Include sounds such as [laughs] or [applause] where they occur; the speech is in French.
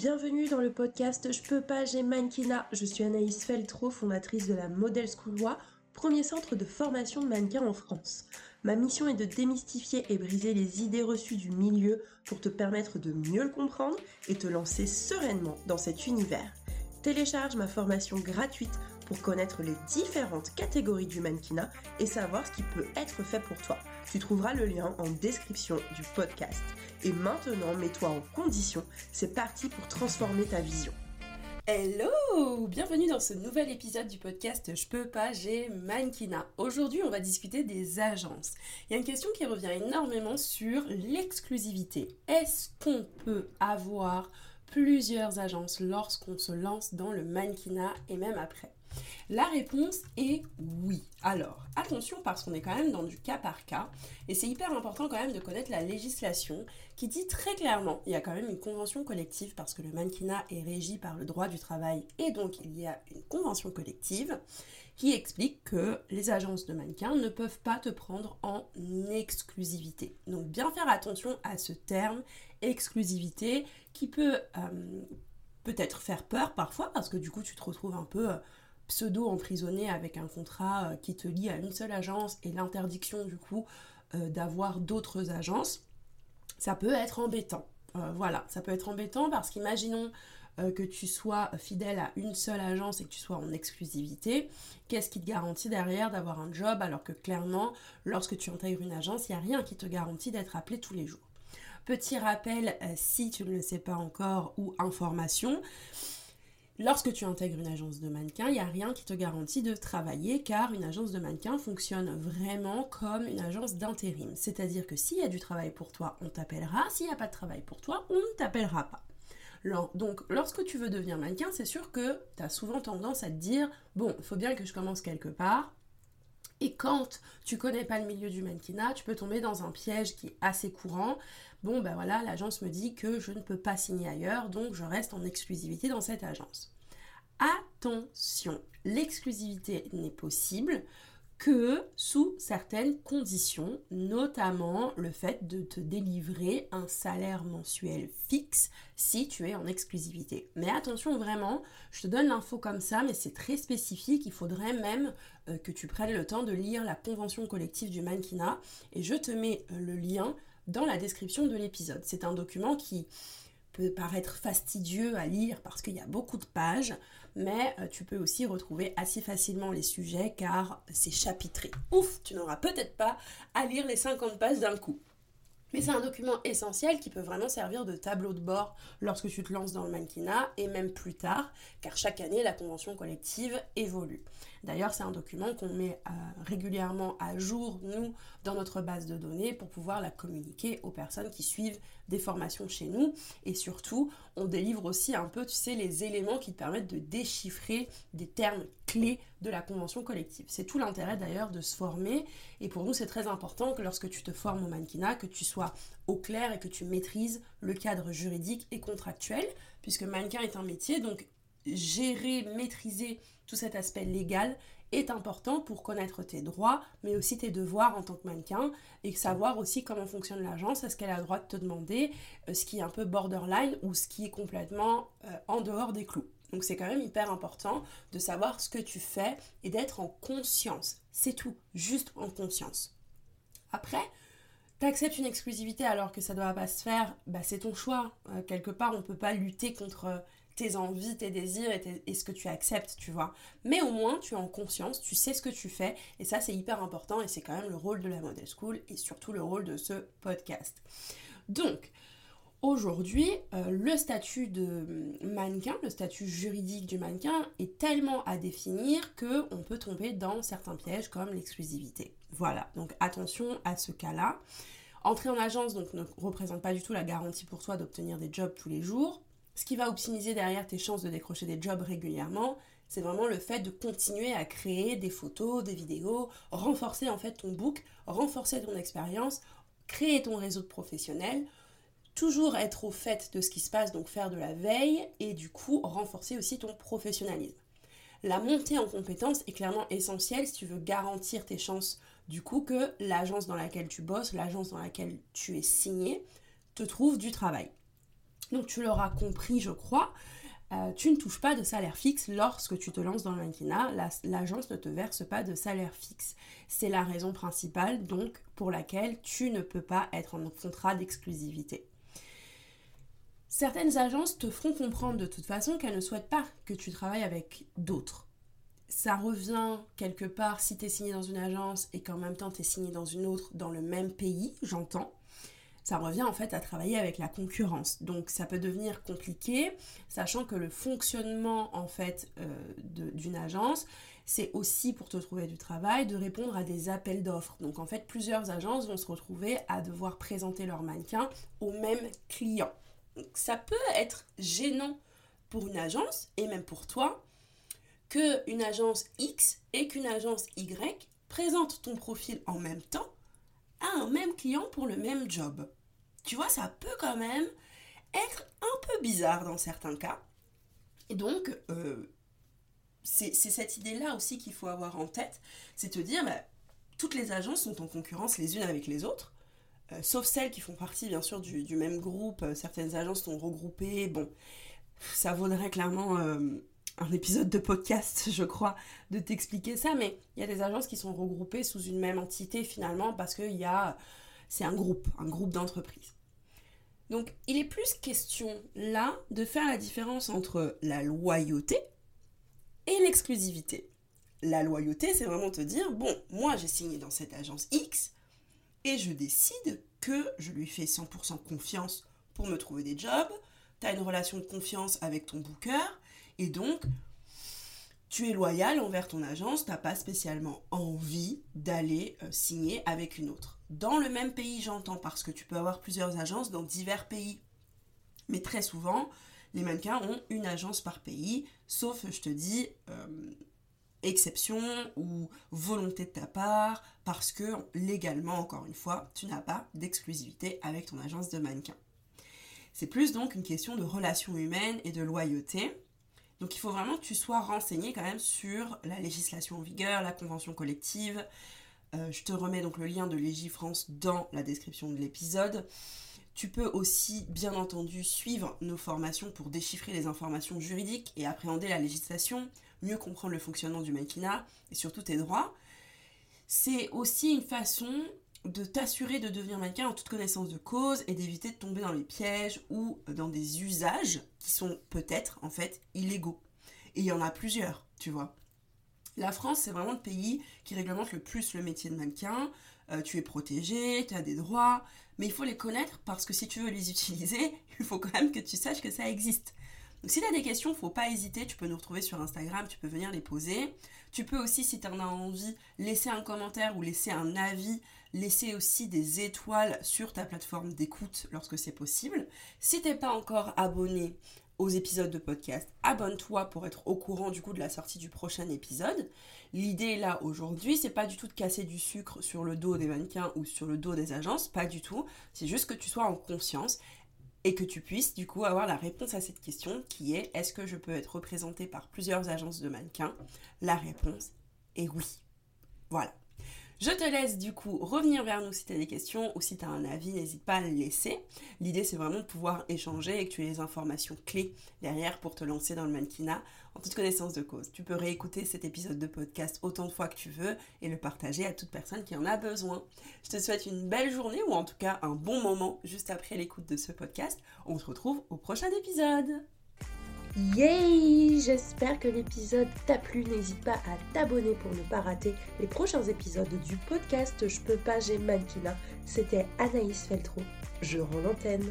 bienvenue dans le podcast Je peux pas, j'ai mannequinat. Je suis Anaïs Feltro, fondatrice de la Model School Loi, premier centre de formation de mannequins en France. Ma mission est de démystifier et briser les idées reçues du milieu pour te permettre de mieux le comprendre et te lancer sereinement dans cet univers. Télécharge ma formation gratuite pour connaître les différentes catégories du mannequinat et savoir ce qui peut être fait pour toi. Tu trouveras le lien en description du podcast. Et maintenant, mets-toi en condition. C'est parti pour transformer ta vision. Hello Bienvenue dans ce nouvel épisode du podcast Je peux pas, j'ai mannequinat. Aujourd'hui, on va discuter des agences. Il y a une question qui revient énormément sur l'exclusivité. Est-ce qu'on peut avoir plusieurs agences lorsqu'on se lance dans le mannequinat et même après? La réponse est oui. Alors, attention parce qu'on est quand même dans du cas par cas et c'est hyper important quand même de connaître la législation qui dit très clairement, il y a quand même une convention collective parce que le mannequinat est régi par le droit du travail et donc il y a une convention collective qui explique que les agences de mannequins ne peuvent pas te prendre en exclusivité. Donc bien faire attention à ce terme exclusivité qui peut euh, peut-être faire peur parfois parce que du coup tu te retrouves un peu euh, pseudo emprisonné avec un contrat euh, qui te lie à une seule agence et l'interdiction du coup d'avoir d'autres agences, ça peut être embêtant. voilà, ça peut être embêtant parce qu'imaginons que tu sois fidèle à une seule agence et que tu sois en exclusivité, qu'est-ce qui te garantit derrière d'avoir un job alors que clairement, lorsque tu intègres une agence, il n'y a rien qui te garantit d'être appelé tous les jours? Petit rappel, euh, si tu ne le sais pas encore, ou information, Lorsque tu intègres une agence de mannequin, il n'y a rien qui te garantit de travailler car une agence de mannequin fonctionne vraiment comme une agence d'intérim. C'est-à-dire que s'il y a du travail pour toi, on t'appellera. S'il n'y a pas de travail pour toi, on ne t'appellera pas. Donc lorsque tu veux devenir mannequin, c'est sûr que tu as souvent tendance à te dire, bon, il faut bien que je commence quelque part. Et quand tu connais pas le milieu du mannequinat, tu peux tomber dans un piège qui est assez courant. Bon, ben voilà, l'agence me dit que je ne peux pas signer ailleurs, donc je reste en exclusivité dans cette agence. Attention, l'exclusivité n'est possible que sous certaines conditions, notamment le fait de te délivrer un salaire mensuel fixe si tu es en exclusivité. Mais attention vraiment, je te donne l'info comme ça, mais c'est très spécifique, il faudrait même euh, que tu prennes le temps de lire la convention collective du mannequinat et je te mets euh, le lien dans la description de l'épisode. C'est un document qui peut paraître fastidieux à lire parce qu'il y a beaucoup de pages, mais euh, tu peux aussi retrouver assez facilement les sujets car c'est chapitré. Ouf, tu n'auras peut-être pas à lire les 50 pages d'un coup. Mais c'est un document essentiel qui peut vraiment servir de tableau de bord lorsque tu te lances dans le mannequinat et même plus tard, car chaque année la convention collective évolue. D'ailleurs, c'est un document qu'on met euh, régulièrement à jour, nous, dans notre base de données pour pouvoir la communiquer aux personnes qui suivent des formations chez nous. Et surtout, on délivre aussi un peu, tu sais, les éléments qui te permettent de déchiffrer des termes clés de la convention collective. C'est tout l'intérêt d'ailleurs de se former. Et pour nous, c'est très important que lorsque tu te formes au mannequinat, que tu sois au clair et que tu maîtrises le cadre juridique et contractuel, puisque mannequin est un métier, donc gérer, maîtriser tout cet aspect légal est important pour connaître tes droits, mais aussi tes devoirs en tant que mannequin et savoir aussi comment fonctionne l'agence, est-ce qu'elle a le droit de te demander euh, ce qui est un peu borderline ou ce qui est complètement euh, en dehors des clous. Donc c'est quand même hyper important de savoir ce que tu fais et d'être en conscience. C'est tout, juste en conscience. Après, tu acceptes une exclusivité alors que ça doit pas se faire, bah c'est ton choix. Euh, quelque part, on peut pas lutter contre tes envies, tes désirs et, ce que tu acceptes, tu vois. Mais au moins, tu es en conscience, tu sais ce que tu fais, et ça, c'est hyper important, et c'est quand même le rôle de la Model School, et surtout le rôle de ce podcast. Donc, Aujourd'hui, euh, le statut de mannequin, le statut juridique du mannequin est tellement à définir que on peut tomber dans certains pièges comme l'exclusivité. Voilà, donc attention à ce cas-là. Entrer en agence ne représente pas du tout la garantie pour toi d'obtenir des jobs tous les jours. Ce qui va optimiser derrière tes chances de décrocher des jobs régulièrement, c'est vraiment le fait de continuer à créer des photos, des vidéos, renforcer en fait ton book, renforcer ton expérience, créer ton réseau de professionnels, toujours être au fait de ce qui se passe, donc faire de la veille et du coup renforcer aussi ton professionnalisme. La montée en compétences est clairement essentielle si tu veux garantir tes chances du coup que l'agence dans laquelle tu bosses, l'agence dans laquelle tu es signé, te trouve du travail. Donc tu l'auras compris, je crois, euh, tu ne touches pas de salaire fixe lorsque tu te lances dans le. L'agence ne te verse pas de salaire fixe. C'est la raison principale donc pour laquelle tu ne peux pas être en contrat d'exclusivité. Certaines agences te feront comprendre de toute façon qu'elles ne souhaitent pas que tu travailles avec d'autres. Ça revient quelque part si tu es signé dans une agence et qu'en même temps tu es signé dans une autre dans le même pays, j'entends ça revient en fait à travailler avec la concurrence. Donc ça peut devenir compliqué, sachant que le fonctionnement en fait euh, d'une agence, c'est aussi pour te trouver du travail de répondre à des appels d'offres. Donc en fait, plusieurs agences vont se retrouver à devoir présenter leurs mannequins au même client. Ça peut être gênant pour une agence et même pour toi que une agence X et qu'une agence Y présentent ton profil en même temps à un même client pour le même job. Tu vois, ça peut quand même être un peu bizarre dans certains cas. Et donc, euh, c'est cette idée-là aussi qu'il faut avoir en tête, c'est te dire, bah, toutes les agences sont en concurrence les unes avec les autres, euh, sauf celles qui font partie bien sûr du, même groupe, euh, certaines agences sont regroupées, bon, ça vaudrait clairement un épisode de podcast, [laughs] je crois, de t'expliquer ça, mais il y a des agences qui sont regroupées sous une même entité finalement parce que y a, c'est un groupe, un groupe d'entreprises. Donc il est plus question là de faire la différence entre la loyauté et l'exclusivité. La loyauté, c'est vraiment te dire, bon, moi j'ai signé dans cette agence X et je décide que je lui fais 100% confiance pour me trouver des jobs, tu as une relation de confiance avec ton booker, et donc, tu es loyal envers ton agence, tu n'as pas spécialement envie d'aller euh, signer avec une autre. Dans le même pays, j'entends, parce que tu peux avoir plusieurs agences dans divers pays. Mais très souvent, les mannequins ont une agence par pays, sauf, je te dis, euh, exception ou volonté de ta part, parce que légalement, encore une fois, tu n'as pas d'exclusivité avec ton agence de mannequin. C'est plus donc une question de relation humaine et de loyauté. Donc il faut vraiment que tu sois renseigné quand même sur la législation en vigueur, la convention collective. Euh, je te remets donc le lien de Légifrance dans la description de l'épisode. Tu peux aussi, bien entendu, suivre nos formations pour déchiffrer les informations juridiques et appréhender la législation, mieux comprendre le fonctionnement du mannequinat et surtout tes droits. C'est aussi une façon de t'assurer de devenir mannequin en toute connaissance de cause et d'éviter de tomber dans les pièges ou dans des usages qui sont peut-être en fait illégaux. Et il y en a plusieurs, tu vois. La France, c'est vraiment le pays qui réglemente le plus le métier de mannequin. Euh, tu es protégé, tu as des droits, mais il faut les connaître parce que si tu veux les [laughs] utiliser, il faut quand même que tu saches que ça existe. Donc si tu as des questions, faut pas hésiter, tu peux nous retrouver sur Instagram, tu peux venir les poser. Tu peux aussi, si tu en as envie, laisser un commentaire ou laisser un avis laisser aussi des étoiles sur ta plateforme d'écoute lorsque c'est possible. Si t'es pas encore abonné aux épisodes de podcast, abonne-toi pour être au courant du coup de la sortie du prochain épisode. L'idée là aujourd'hui, c'est pas du tout de casser du sucre sur le dos des mannequins ou sur le dos des agences, pas du tout. C'est juste que tu sois en conscience et que tu puisses du coup avoir la réponse à cette question qui est est-ce que je peux être représenté par plusieurs agences de mannequins? La réponse est oui. Voilà. Je te laisse du coup revenir vers nous si tu as des questions ou si tu as un avis, n'hésite pas à le laisser. L'idée c'est vraiment de pouvoir échanger et que tu aies les informations clés derrière pour te lancer dans le mannequinat en toute connaissance de cause. Tu peux réécouter cet épisode de podcast autant de fois que tu veux et le partager à toute personne qui en a besoin. Je te souhaite une belle journée ou en tout cas un bon moment juste après l'écoute de ce podcast. On se retrouve au prochain épisode. Yay J'espère que l'épisode t'a plu. N'hésite pas à t'abonner pour ne pas rater les prochains épisodes du podcast Je peux pas, j'ai mannequinat. C'était Anaïs Feltro. Je rends l'antenne.